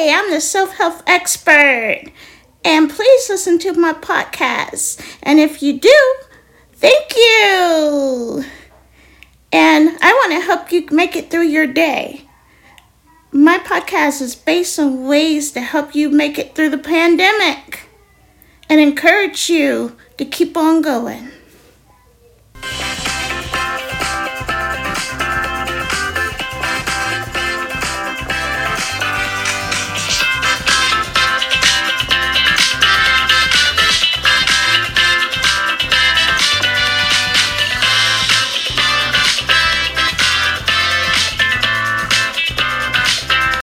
Hey, I'm the self help expert. And please listen to my podcast. And if you do, thank you. And I want to help you make it through your day. My podcast is based on ways to help you make it through the pandemic and encourage you to keep on going.